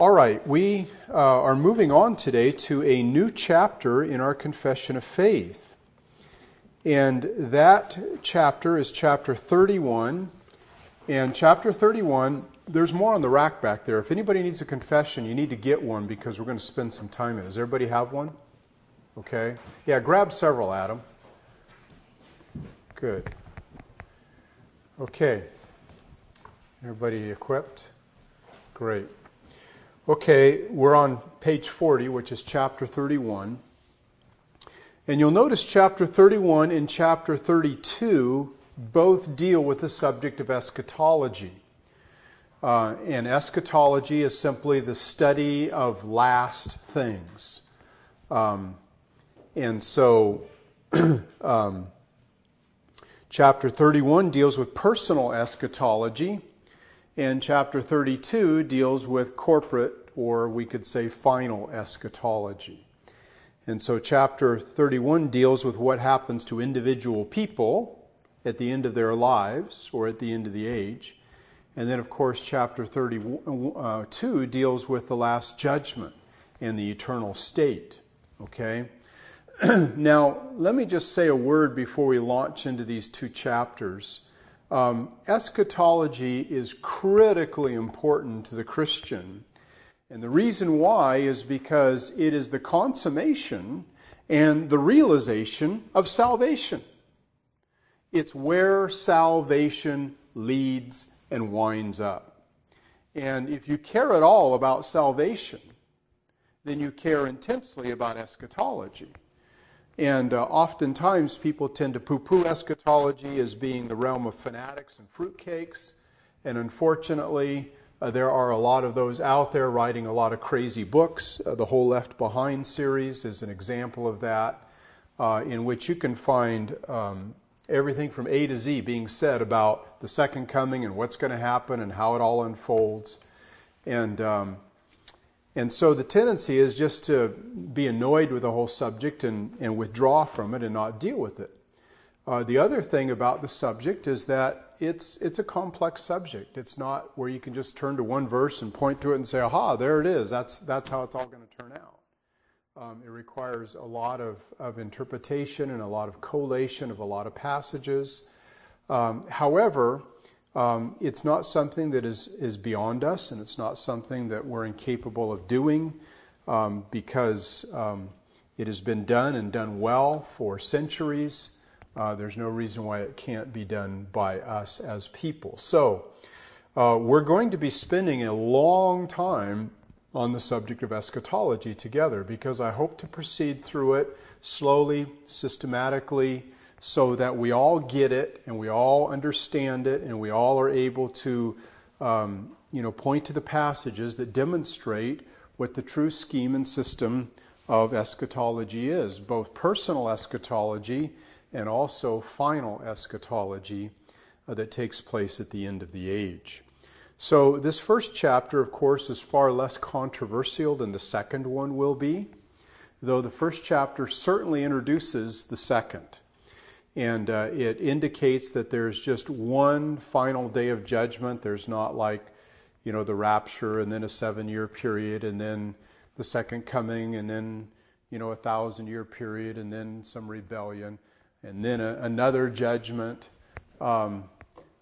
All right, we uh, are moving on today to a new chapter in our confession of faith. And that chapter is chapter 31. And chapter 31, there's more on the rack back there. If anybody needs a confession, you need to get one because we're going to spend some time in it. Does everybody have one? Okay. Yeah, grab several, Adam. Good. Okay. Everybody equipped? Great. Okay, we're on page 40, which is chapter 31. And you'll notice chapter 31 and chapter 32 both deal with the subject of eschatology. Uh, and eschatology is simply the study of last things. Um, and so, um, chapter 31 deals with personal eschatology, and chapter 32 deals with corporate, or we could say final eschatology. And so, chapter 31 deals with what happens to individual people at the end of their lives or at the end of the age. And then, of course, chapter 32 deals with the last judgment and the eternal state. Okay? now, let me just say a word before we launch into these two chapters. Um, eschatology is critically important to the Christian and the reason why is because it is the consummation and the realization of salvation. It's where salvation leads and winds up. And if you care at all about salvation, then you care intensely about eschatology. And uh, oftentimes people tend to poo poo eschatology as being the realm of fanatics and fruitcakes. And unfortunately, uh, there are a lot of those out there writing a lot of crazy books. Uh, the whole Left Behind series is an example of that, uh, in which you can find um, everything from A to Z being said about the second coming and what's going to happen and how it all unfolds. And, um, and so the tendency is just to be annoyed with the whole subject and, and withdraw from it and not deal with it. Uh, the other thing about the subject is that it's, it's a complex subject. It's not where you can just turn to one verse and point to it and say, aha, there it is. That's, that's how it's all going to turn out. Um, it requires a lot of, of interpretation and a lot of collation of a lot of passages. Um, however, um, it's not something that is, is beyond us, and it's not something that we're incapable of doing um, because um, it has been done and done well for centuries. Uh, there's no reason why it can't be done by us as people. So, uh, we're going to be spending a long time on the subject of eschatology together because I hope to proceed through it slowly, systematically, so that we all get it and we all understand it and we all are able to, um, you know, point to the passages that demonstrate what the true scheme and system of eschatology is, both personal eschatology and also final eschatology uh, that takes place at the end of the age. So, this first chapter, of course, is far less controversial than the second one will be, though the first chapter certainly introduces the second. And uh, it indicates that there's just one final day of judgment. There's not like, you know, the rapture and then a seven year period and then the second coming and then, you know, a thousand year period and then some rebellion and then a, another judgment. Um,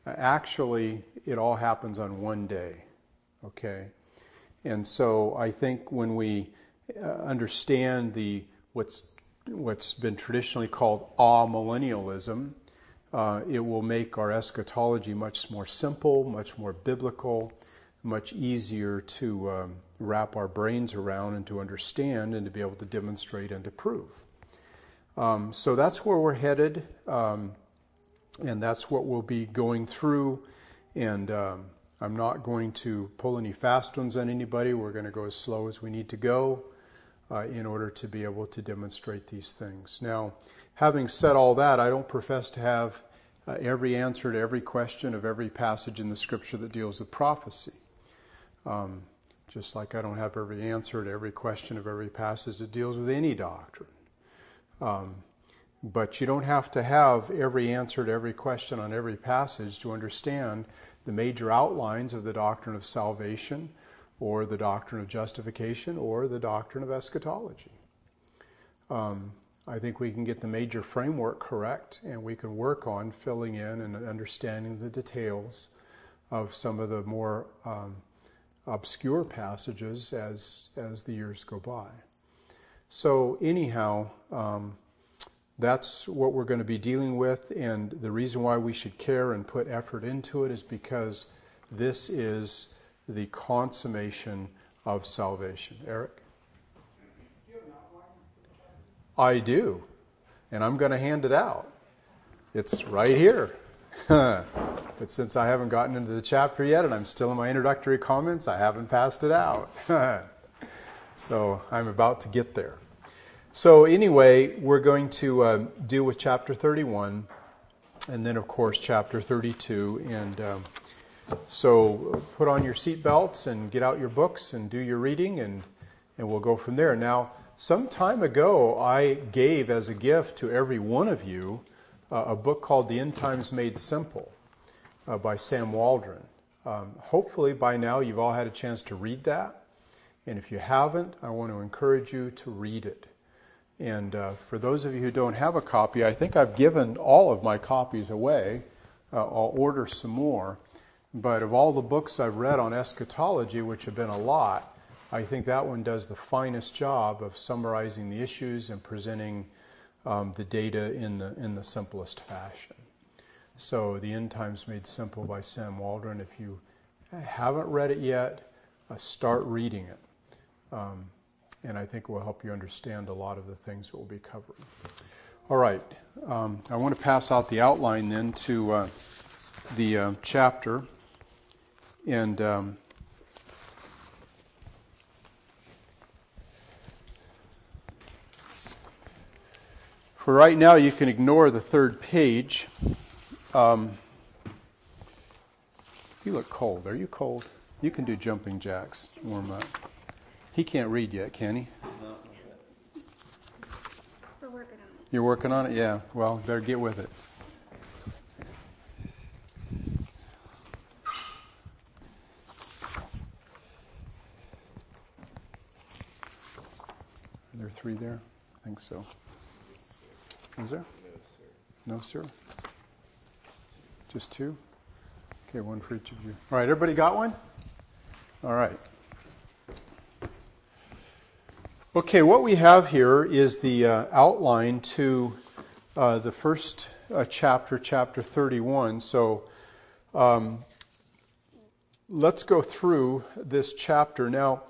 actually, it all happens on one day. Okay? And so I think when we uh, understand the what's what's been traditionally called amillennialism, uh, it will make our eschatology much more simple, much more biblical, much easier to um, wrap our brains around and to understand and to be able to demonstrate and to prove. Um, so that's where we're headed, um, and that's what we'll be going through. And um, I'm not going to pull any fast ones on anybody. We're going to go as slow as we need to go uh, in order to be able to demonstrate these things. Now, having said all that, I don't profess to have uh, every answer to every question of every passage in the scripture that deals with prophecy. Um, just like I don't have every answer to every question of every passage that deals with any doctrine. Um, but you don't have to have every answer to every question on every passage to understand the major outlines of the doctrine of salvation or the doctrine of justification, or the doctrine of eschatology. Um, I think we can get the major framework correct, and we can work on filling in and understanding the details of some of the more um, obscure passages as as the years go by. So anyhow, um, that's what we're going to be dealing with, and the reason why we should care and put effort into it is because this is the consummation of salvation. Eric? I do, and I'm going to hand it out. It's right here. but since I haven't gotten into the chapter yet and I'm still in my introductory comments, I haven't passed it out. so I'm about to get there. So, anyway, we're going to uh, deal with chapter 31 and then, of course, chapter 32. And um, so, put on your seatbelts and get out your books and do your reading, and, and we'll go from there. Now, some time ago, I gave as a gift to every one of you uh, a book called The End Times Made Simple uh, by Sam Waldron. Um, hopefully, by now, you've all had a chance to read that. And if you haven't, I want to encourage you to read it. And uh, for those of you who don't have a copy, I think I've given all of my copies away. Uh, I'll order some more. But of all the books I've read on eschatology, which have been a lot, I think that one does the finest job of summarizing the issues and presenting um, the data in the, in the simplest fashion. So, The End Times Made Simple by Sam Waldron. If you haven't read it yet, uh, start reading it. Um, and I think will help you understand a lot of the things that we'll be covering. All right, um, I want to pass out the outline then to uh, the uh, chapter. And um, for right now, you can ignore the third page. Um, you look cold. Are you cold? You can do jumping jacks, warm up. He can't read yet, can he? We're working on it. You're working on it? Yeah. Well, better get with it. Are there three there? I think so. Is there? No, sir. Just two? Okay, one for each of you. All right, everybody got one? All right. Okay, what we have here is the uh, outline to uh, the first uh, chapter, chapter 31. So um, let's go through this chapter. Now,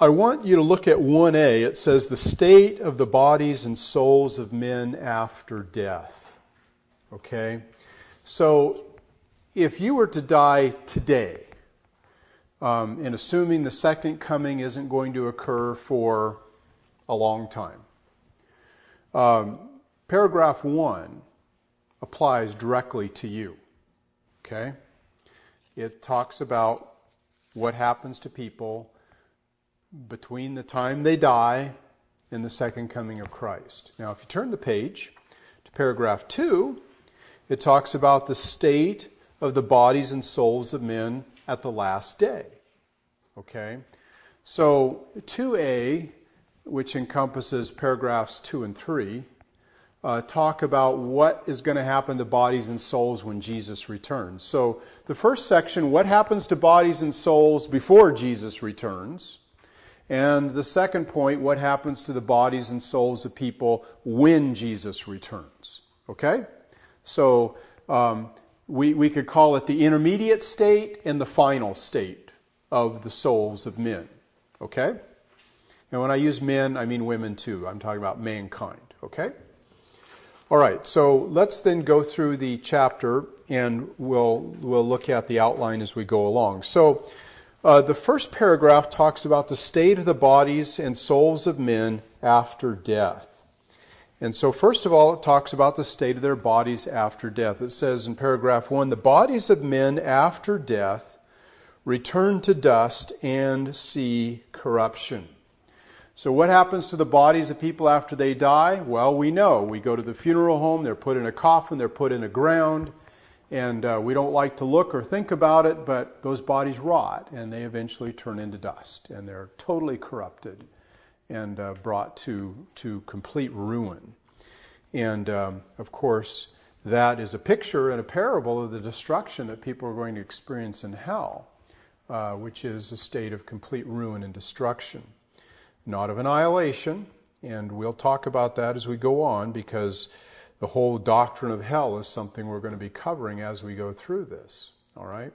I want you to look at 1a. It says, The state of the bodies and souls of men after death. Okay? So if you were to die today, um, and assuming the second coming isn't going to occur for a long time. Um, paragraph one applies directly to you. Okay? It talks about what happens to people between the time they die and the second coming of Christ. Now, if you turn the page to paragraph two, it talks about the state of the bodies and souls of men at the last day. Okay? So, 2a, which encompasses paragraphs 2 and 3, uh, talk about what is going to happen to bodies and souls when Jesus returns. So, the first section, what happens to bodies and souls before Jesus returns? And the second point, what happens to the bodies and souls of people when Jesus returns? Okay? So, um, we, we could call it the intermediate state and the final state of the souls of men. Okay? And when I use men, I mean women too. I'm talking about mankind. Okay? All right, so let's then go through the chapter and we'll, we'll look at the outline as we go along. So, uh, the first paragraph talks about the state of the bodies and souls of men after death. And so, first of all, it talks about the state of their bodies after death. It says in paragraph 1 the bodies of men after death return to dust and see corruption. So, what happens to the bodies of people after they die? Well, we know. We go to the funeral home, they're put in a coffin, they're put in a ground, And uh, we don't like to look or think about it, but those bodies rot and they eventually turn into dust and they're totally corrupted and uh, brought to, to complete ruin. And um, of course, that is a picture and a parable of the destruction that people are going to experience in hell, uh, which is a state of complete ruin and destruction. Not of annihilation, and we'll talk about that as we go on because the whole doctrine of hell is something we're going to be covering as we go through this. All right?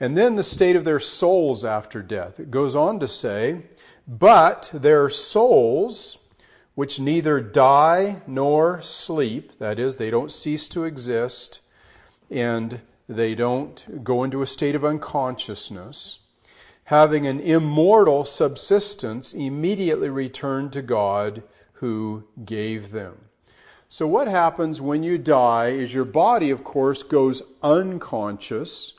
And then the state of their souls after death. It goes on to say, But their souls, which neither die nor sleep, that is, they don't cease to exist, and they don't go into a state of unconsciousness, having an immortal subsistence, immediately return to God who gave them. So, what happens when you die is your body, of course, goes unconscious.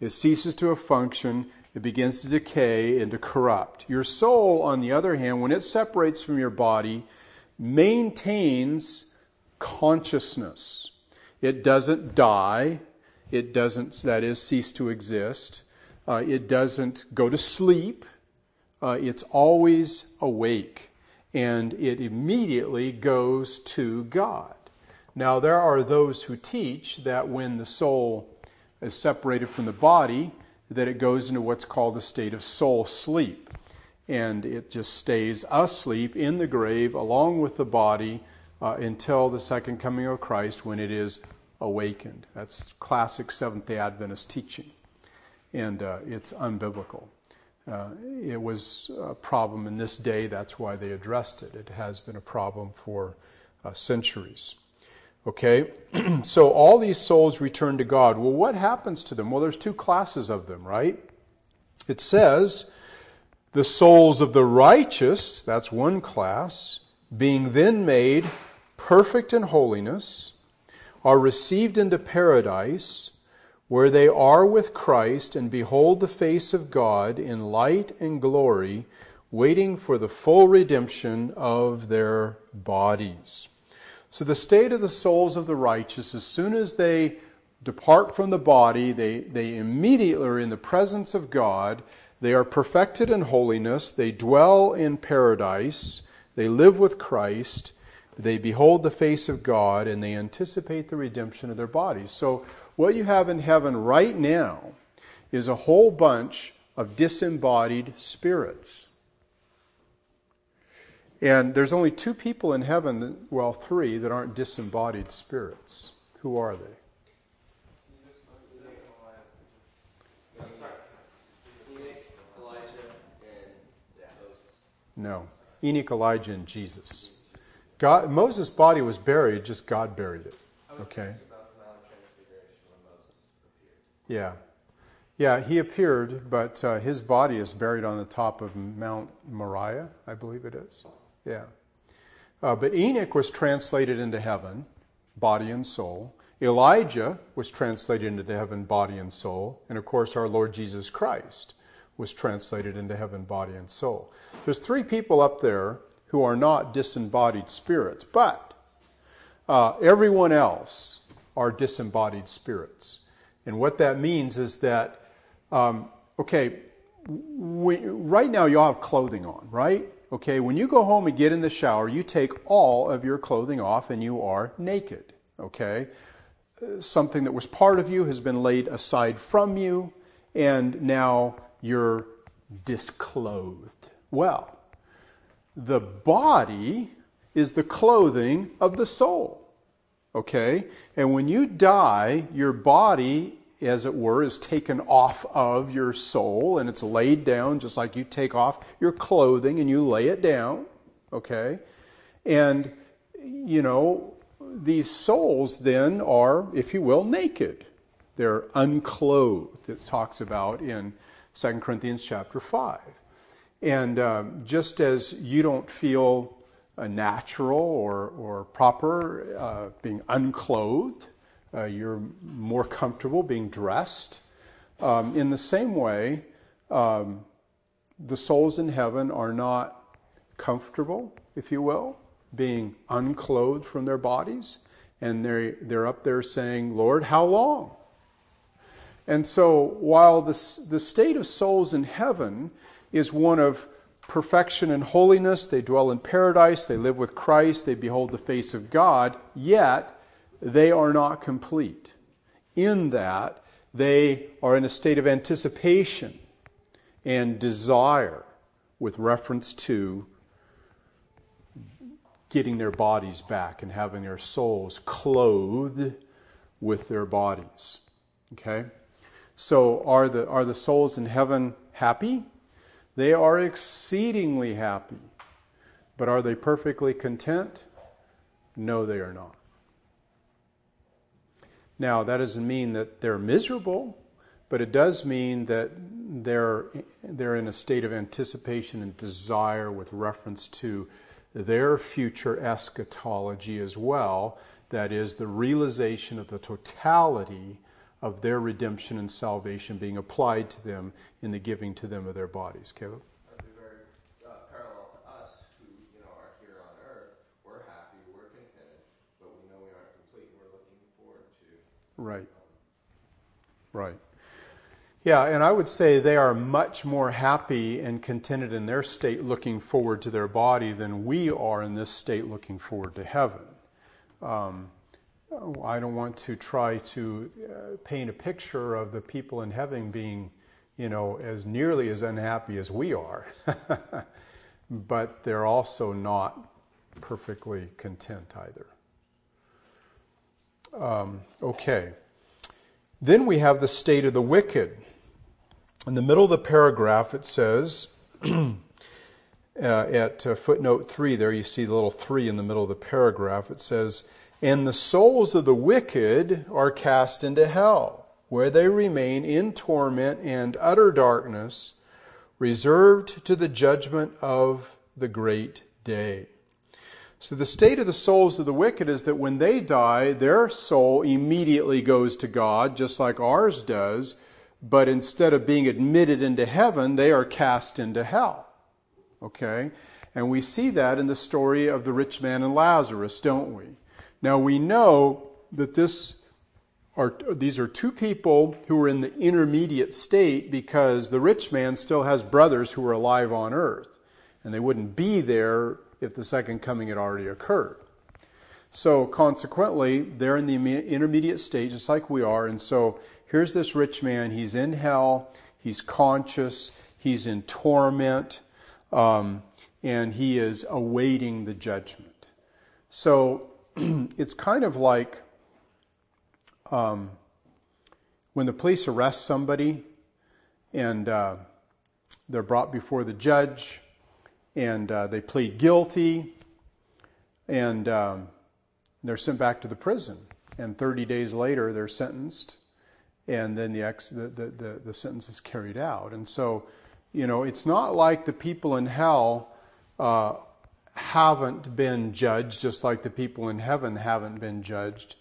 It ceases to function. It begins to decay and to corrupt. Your soul, on the other hand, when it separates from your body, maintains consciousness. It doesn't die. It doesn't, that is, cease to exist. Uh, it doesn't go to sleep. Uh, it's always awake and it immediately goes to God. Now, there are those who teach that when the soul is separated from the body, that it goes into what's called a state of soul sleep. And it just stays asleep in the grave along with the body uh, until the second coming of Christ when it is awakened. That's classic Seventh day Adventist teaching. And uh, it's unbiblical. Uh, it was a problem in this day, that's why they addressed it. It has been a problem for uh, centuries. Okay, so all these souls return to God. Well, what happens to them? Well, there's two classes of them, right? It says, the souls of the righteous, that's one class, being then made perfect in holiness, are received into paradise where they are with Christ and behold the face of God in light and glory, waiting for the full redemption of their bodies. So, the state of the souls of the righteous, as soon as they depart from the body, they, they immediately are in the presence of God. They are perfected in holiness. They dwell in paradise. They live with Christ. They behold the face of God and they anticipate the redemption of their bodies. So, what you have in heaven right now is a whole bunch of disembodied spirits. And there's only two people in heaven, well, three, that aren't disembodied spirits. Who are they? No. Enoch, Elijah, and Moses. No. Enoch, Elijah, and Jesus. God, Moses' body was buried, just God buried it. Okay? Yeah. Yeah, he appeared, but uh, his body is buried on the top of Mount Moriah, I believe it is. Yeah. Uh, but Enoch was translated into heaven, body and soul. Elijah was translated into heaven, body and soul. And of course, our Lord Jesus Christ was translated into heaven, body and soul. There's three people up there who are not disembodied spirits, but uh, everyone else are disembodied spirits. And what that means is that, um, okay, we, right now you all have clothing on, right? Okay, when you go home and get in the shower, you take all of your clothing off and you are naked, okay? Something that was part of you has been laid aside from you, and now you're disclothed. Well, the body is the clothing of the soul. Okay? And when you die, your body, as it were, is taken off of your soul and it's laid down just like you take off your clothing and you lay it down. Okay? And, you know, these souls then are, if you will, naked. They're unclothed. It talks about in 2 Corinthians chapter 5. And um, just as you don't feel uh, natural or, or proper uh, being unclothed, uh, you're more comfortable being dressed. Um, in the same way, um, the souls in heaven are not comfortable, if you will, being unclothed from their bodies, and they're, they're up there saying, Lord, how long? And so, while the, the state of souls in heaven is one of perfection and holiness, they dwell in paradise, they live with Christ, they behold the face of God, yet they are not complete. In that, they are in a state of anticipation and desire with reference to getting their bodies back and having their souls clothed with their bodies. Okay? So are the are the souls in heaven happy? They are exceedingly happy. But are they perfectly content? No, they are not. Now, that doesn't mean that they're miserable, but it does mean that they're, they're in a state of anticipation and desire with reference to their future eschatology as well. That is, the realization of the totality of their redemption and salvation being applied to them in the giving to them of their bodies. Caleb? Very uh, parallel to us who you know, are here on earth. We're happy, we're contented, but we know we aren't complete and we're looking forward to. Right. Right. Yeah, and I would say they are much more happy and contented in their state looking forward to their body than we are in this state looking forward to heaven. Um, I don't want to try to uh, paint a picture of the people in heaven being, you know, as nearly as unhappy as we are. but they're also not perfectly content either. Um, okay. Then we have the state of the wicked. In the middle of the paragraph, it says, uh, at uh, footnote 3, there you see the little 3 in the middle of the paragraph, it says, and the souls of the wicked are cast into hell, where they remain in torment and utter darkness, reserved to the judgment of the great day. So, the state of the souls of the wicked is that when they die, their soul immediately goes to God, just like ours does, but instead of being admitted into heaven, they are cast into hell. Okay? And we see that in the story of the rich man and Lazarus, don't we? Now we know that this are, these are two people who are in the intermediate state because the rich man still has brothers who are alive on earth, and they wouldn't be there if the second coming had already occurred. So consequently, they're in the intermediate state just like we are, and so here's this rich man. He's in hell. He's conscious. He's in torment, um, and he is awaiting the judgment. So it's kind of like um, when the police arrest somebody and uh, they're brought before the judge and uh, they plead guilty and um, they're sent back to the prison. And 30 days later, they're sentenced, and then the, ex- the, the, the, the sentence is carried out. And so, you know, it's not like the people in hell uh, haven't been judged, just like the people in heaven haven't been judged.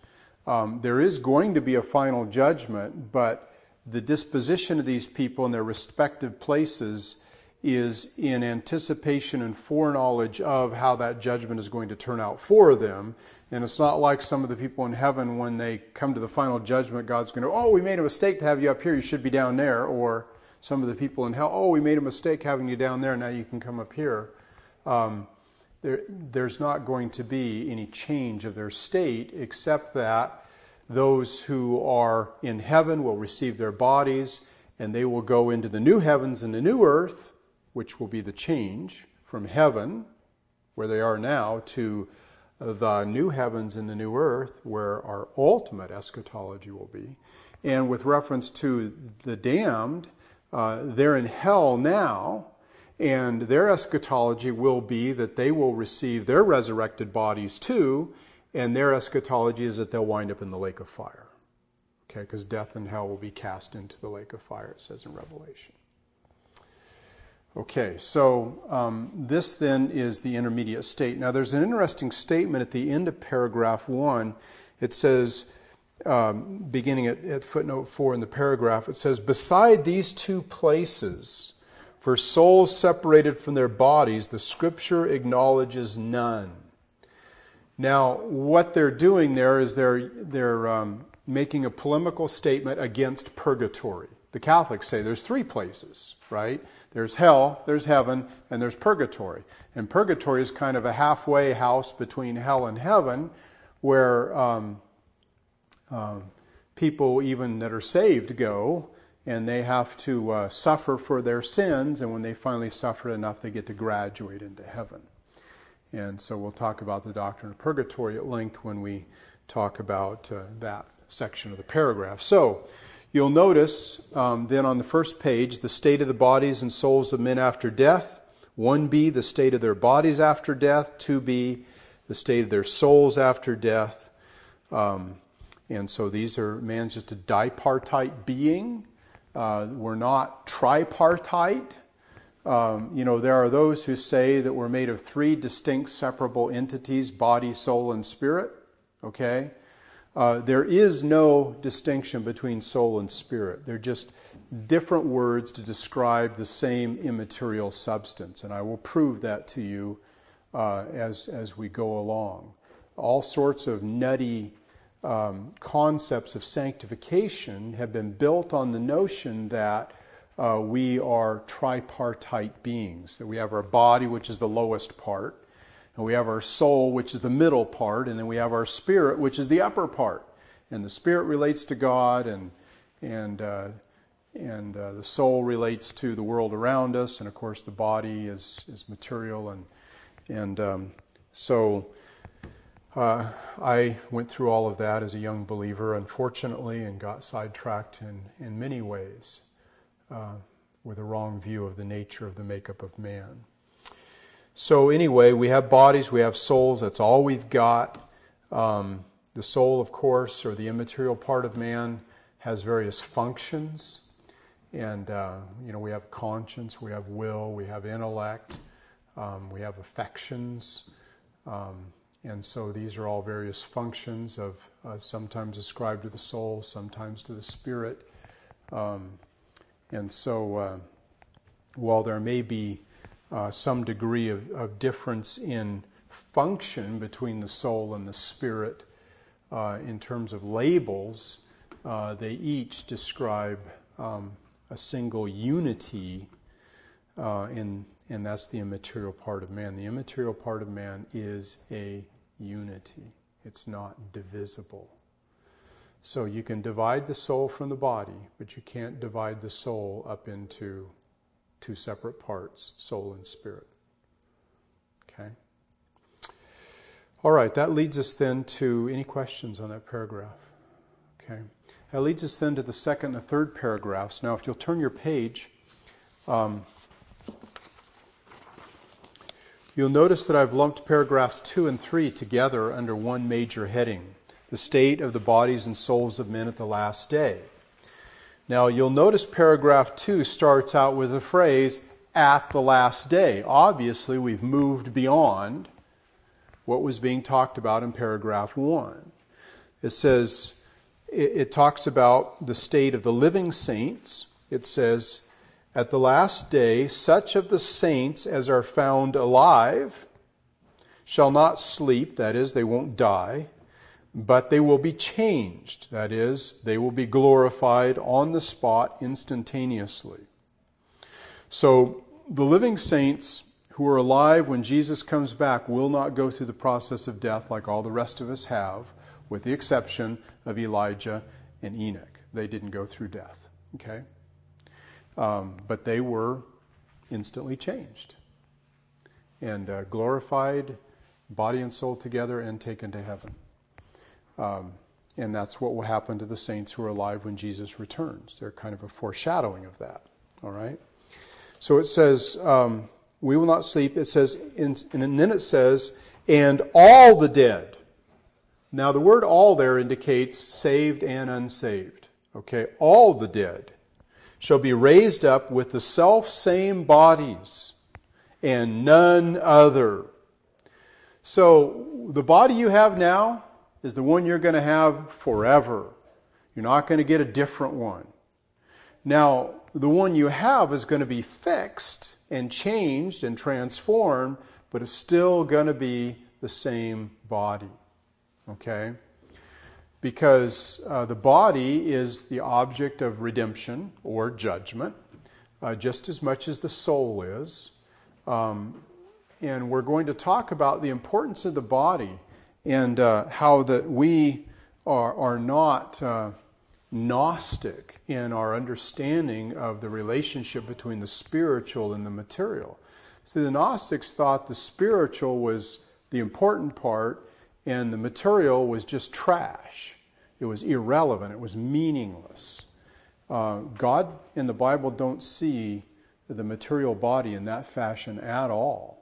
Um, there is going to be a final judgment, but the disposition of these people in their respective places is in anticipation and foreknowledge of how that judgment is going to turn out for them. And it's not like some of the people in heaven when they come to the final judgment, God's going to, oh, we made a mistake to have you up here, you should be down there. Or some of the people in hell, oh, we made a mistake having you down there, now you can come up here. Um, there, there's not going to be any change of their state except that those who are in heaven will receive their bodies and they will go into the new heavens and the new earth, which will be the change from heaven, where they are now, to the new heavens and the new earth, where our ultimate eschatology will be. And with reference to the damned, uh, they're in hell now, and their eschatology will be that they will receive their resurrected bodies too, and their eschatology is that they'll wind up in the lake of fire. Okay, because death and hell will be cast into the lake of fire, it says in Revelation. Okay, so um, this then is the intermediate state. Now, there's an interesting statement at the end of paragraph one. It says, um, beginning at, at footnote four in the paragraph, it says, Beside these two places, for souls separated from their bodies, the scripture acknowledges none. Now, what they're doing there is they're, they're um, making a polemical statement against purgatory. The Catholics say there's three places, right? There's hell, there's heaven, and there's purgatory. And purgatory is kind of a halfway house between hell and heaven where um, um, people, even that are saved, go and they have to uh, suffer for their sins. And when they finally suffer enough, they get to graduate into heaven. And so we'll talk about the doctrine of purgatory at length when we talk about uh, that section of the paragraph. So, You'll notice um, then on the first page the state of the bodies and souls of men after death. 1b, the state of their bodies after death. 2b, the state of their souls after death. Um, and so these are, man's just a bipartite being. Uh, we're not tripartite. Um, you know, there are those who say that we're made of three distinct separable entities body, soul, and spirit. Okay? Uh, there is no distinction between soul and spirit. They're just different words to describe the same immaterial substance. And I will prove that to you uh, as, as we go along. All sorts of nutty um, concepts of sanctification have been built on the notion that uh, we are tripartite beings, that we have our body, which is the lowest part, and we have our soul, which is the middle part, and then we have our spirit, which is the upper part. And the spirit relates to God, and and uh, and uh, the soul relates to the world around us, and of course the body is is material, and and um, so. Uh, I went through all of that as a young believer, unfortunately, and got sidetracked in, in many ways uh, with a wrong view of the nature of the makeup of man. So, anyway, we have bodies, we have souls, that's all we've got. Um, the soul, of course, or the immaterial part of man, has various functions. And, uh, you know, we have conscience, we have will, we have intellect, um, we have affections. Um, and so these are all various functions of uh, sometimes ascribed to the soul, sometimes to the spirit. Um, and so uh, while there may be uh, some degree of, of, difference in function between the soul and the spirit uh, in terms of labels. Uh, they each describe um, a single unity, uh, in, and that's the immaterial part of man. The immaterial part of man is a unity, it's not divisible. So you can divide the soul from the body, but you can't divide the soul up into two separate parts, soul and spirit. Okay? All right, that leads us then to any questions on that paragraph? Okay. That leads us then to the second and the third paragraphs. Now, if you'll turn your page, um, you'll notice that I've lumped paragraphs two and three together under one major heading the state of the bodies and souls of men at the last day. Now, you'll notice paragraph 2 starts out with the phrase, at the last day. Obviously, we've moved beyond what was being talked about in paragraph 1. It says, it, it talks about the state of the living saints. It says, at the last day, such of the saints as are found alive shall not sleep, that is, they won't die but they will be changed. That is, they will be glorified on the spot instantaneously. So the living saints who are alive when Jesus comes back will not go through the process of death like all the rest of us have, with the exception of Elijah and Enoch. They didn't go through death. Okay? Um, but they were instantly changed and uh, glorified, body and soul together, and taken to heaven. Um, and that's what will happen to the saints who are alive when Jesus returns. They're kind of a foreshadowing of that. All right? So it says, um, we will not sleep. It says, and then it says, and all the dead. Now, the word all there indicates saved and unsaved. Okay? All the dead shall be raised up with the self same bodies and none other. So, the body you have now, is the one you're going to have forever. You're not going to get a different one. Now, the one you have is going to be fixed and changed and transformed, but it's still going to be the same body. Okay? Because uh, the body is the object of redemption or judgment, uh, just as much as the soul is. Um, and we're going to talk about the importance of the body and uh, how that we are, are not uh, Gnostic in our understanding of the relationship between the spiritual and the material. See, the Gnostics thought the spiritual was the important part and the material was just trash. It was irrelevant, it was meaningless. Uh, God in the Bible don't see the material body in that fashion at all.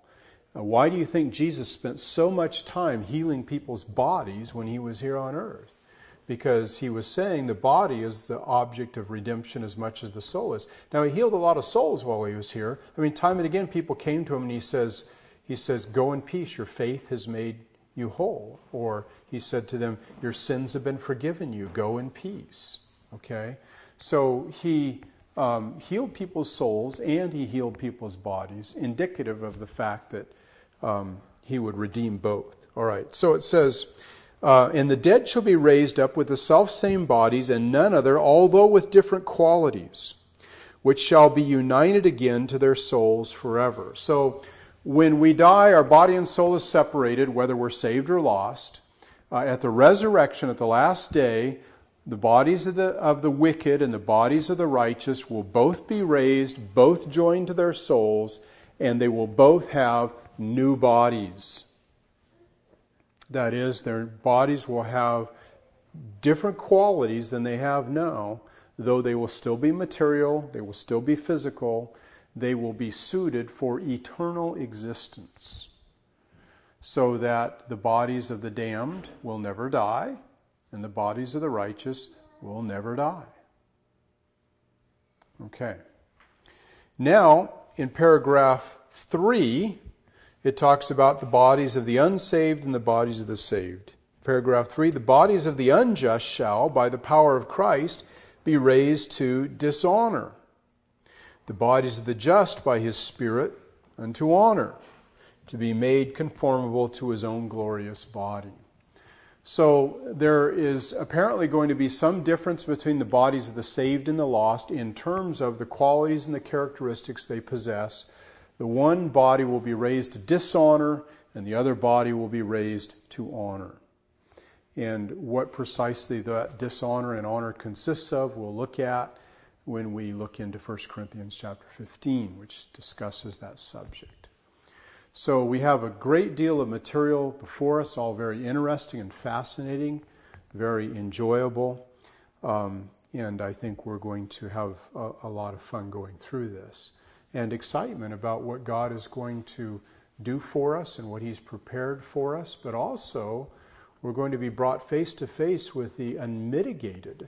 Why do you think Jesus spent so much time healing people's bodies when he was here on earth? because he was saying the body is the object of redemption as much as the soul is. Now he healed a lot of souls while he was here. I mean, time and again people came to him and he says, he says, Go in peace, your faith has made you whole. Or he said to them, Your sins have been forgiven you, go in peace. Okay? So he um, healed people's souls and he healed people's bodies, indicative of the fact that um, he would redeem both. All right, so it says, uh, and the dead shall be raised up with the selfsame bodies and none other, although with different qualities, which shall be united again to their souls forever. So when we die, our body and soul is separated, whether we're saved or lost. Uh, at the resurrection, at the last day, the bodies of the, of the wicked and the bodies of the righteous will both be raised, both joined to their souls, and they will both have new bodies. That is, their bodies will have different qualities than they have now, though they will still be material, they will still be physical, they will be suited for eternal existence. So that the bodies of the damned will never die, and the bodies of the righteous will never die. Okay. Now, in paragraph 3, it talks about the bodies of the unsaved and the bodies of the saved. Paragraph 3 The bodies of the unjust shall, by the power of Christ, be raised to dishonor. The bodies of the just by his Spirit unto honor, to be made conformable to his own glorious body. So there is apparently going to be some difference between the bodies of the saved and the lost in terms of the qualities and the characteristics they possess the one body will be raised to dishonor, and the other body will be raised to honor. And what precisely that dishonor and honor consists of, we'll look at when we look into 1 Corinthians chapter 15, which discusses that subject. So we have a great deal of material before us, all very interesting and fascinating, very enjoyable. Um, and I think we're going to have a, a lot of fun going through this and excitement about what God is going to do for us and what He's prepared for us, but also we're going to be brought face to face with the unmitigated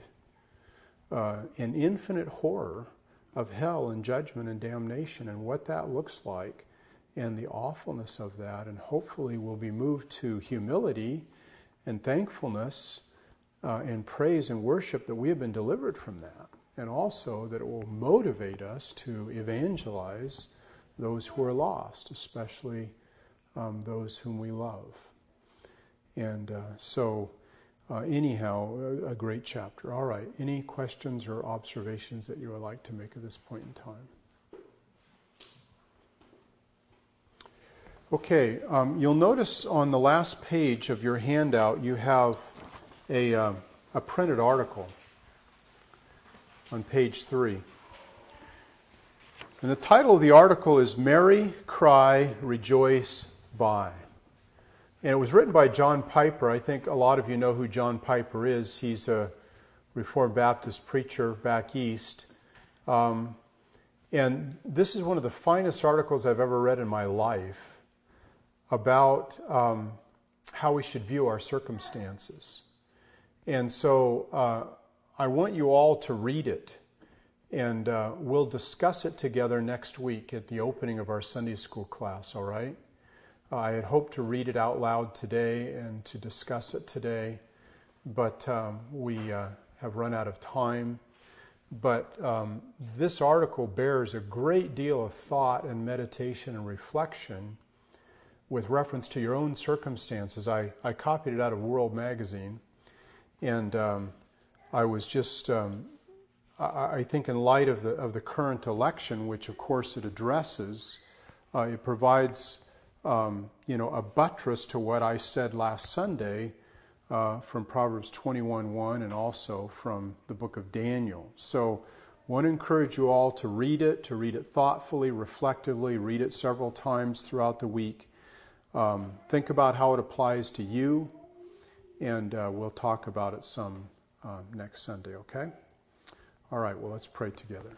uh, and infinite horror of hell and judgment and damnation and what that looks like and the awfulness of that. And hopefully we'll be moved to humility and thankfulness uh, and praise and worship that we have been delivered from that and also that it will motivate us to evangelize those who are lost, especially um, those whom we love. And uh, so, uh, anyhow, a, a, great chapter. All right, any questions or observations that you would like to make at this point in time? Okay, um, you'll notice on the last page of your handout you have a, uh, a printed article on page three. And the title of the article is Marry, Cry, Rejoice, Buy. And it was written by John Piper. I think a lot of you know who John Piper is. He's a Reformed Baptist preacher back east. Um, and this is one of the finest articles I've ever read in my life about um, how we should view our circumstances. And so uh, I want you all to read it, and uh, we'll discuss it together next week at the opening of our Sunday school class, all right? I had hoped to read it out loud today and to discuss it today, but um, we uh, have run out of time. But um, this article bears a great deal of thought and meditation and reflection with reference to your own circumstances. I, I copied it out of World Magazine, and um, I was just, um, I, I, think, in light of the, of the current election, which of course it addresses, uh, it provides, um, you know, a buttress to what I said last Sunday uh, from Proverbs 21:1 and also from the book of Daniel. So, I want to encourage you all to read it, to read it thoughtfully, reflectively, read it several times throughout the week. Um, think about how it applies to you, and uh, we'll talk about it some uh, next Sunday, okay? All right, well, let's pray together.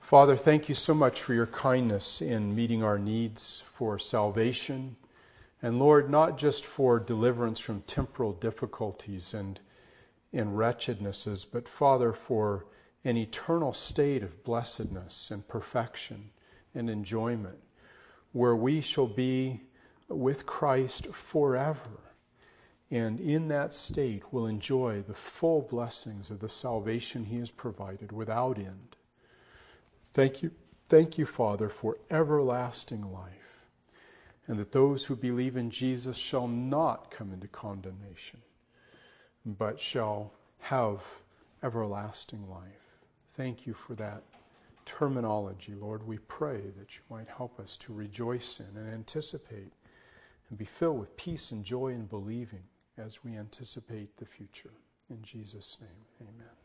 Father, thank you so much for your kindness in meeting our needs for salvation and Lord, not just for deliverance from temporal difficulties and, and wretchednesses, but Father, for an eternal state of blessedness and perfection and enjoyment, where we shall be with Christ forever. And in that state, will enjoy the full blessings of the salvation He has provided without end. Thank you, thank you, Father, for everlasting life and that those who believe in Jesus shall not come into condemnation, but shall have everlasting life. Thank you for that terminology, Lord. We pray that you might help us to rejoice in and anticipate and be filled with peace and joy in believing as we anticipate the future. In Jesus' name, amen.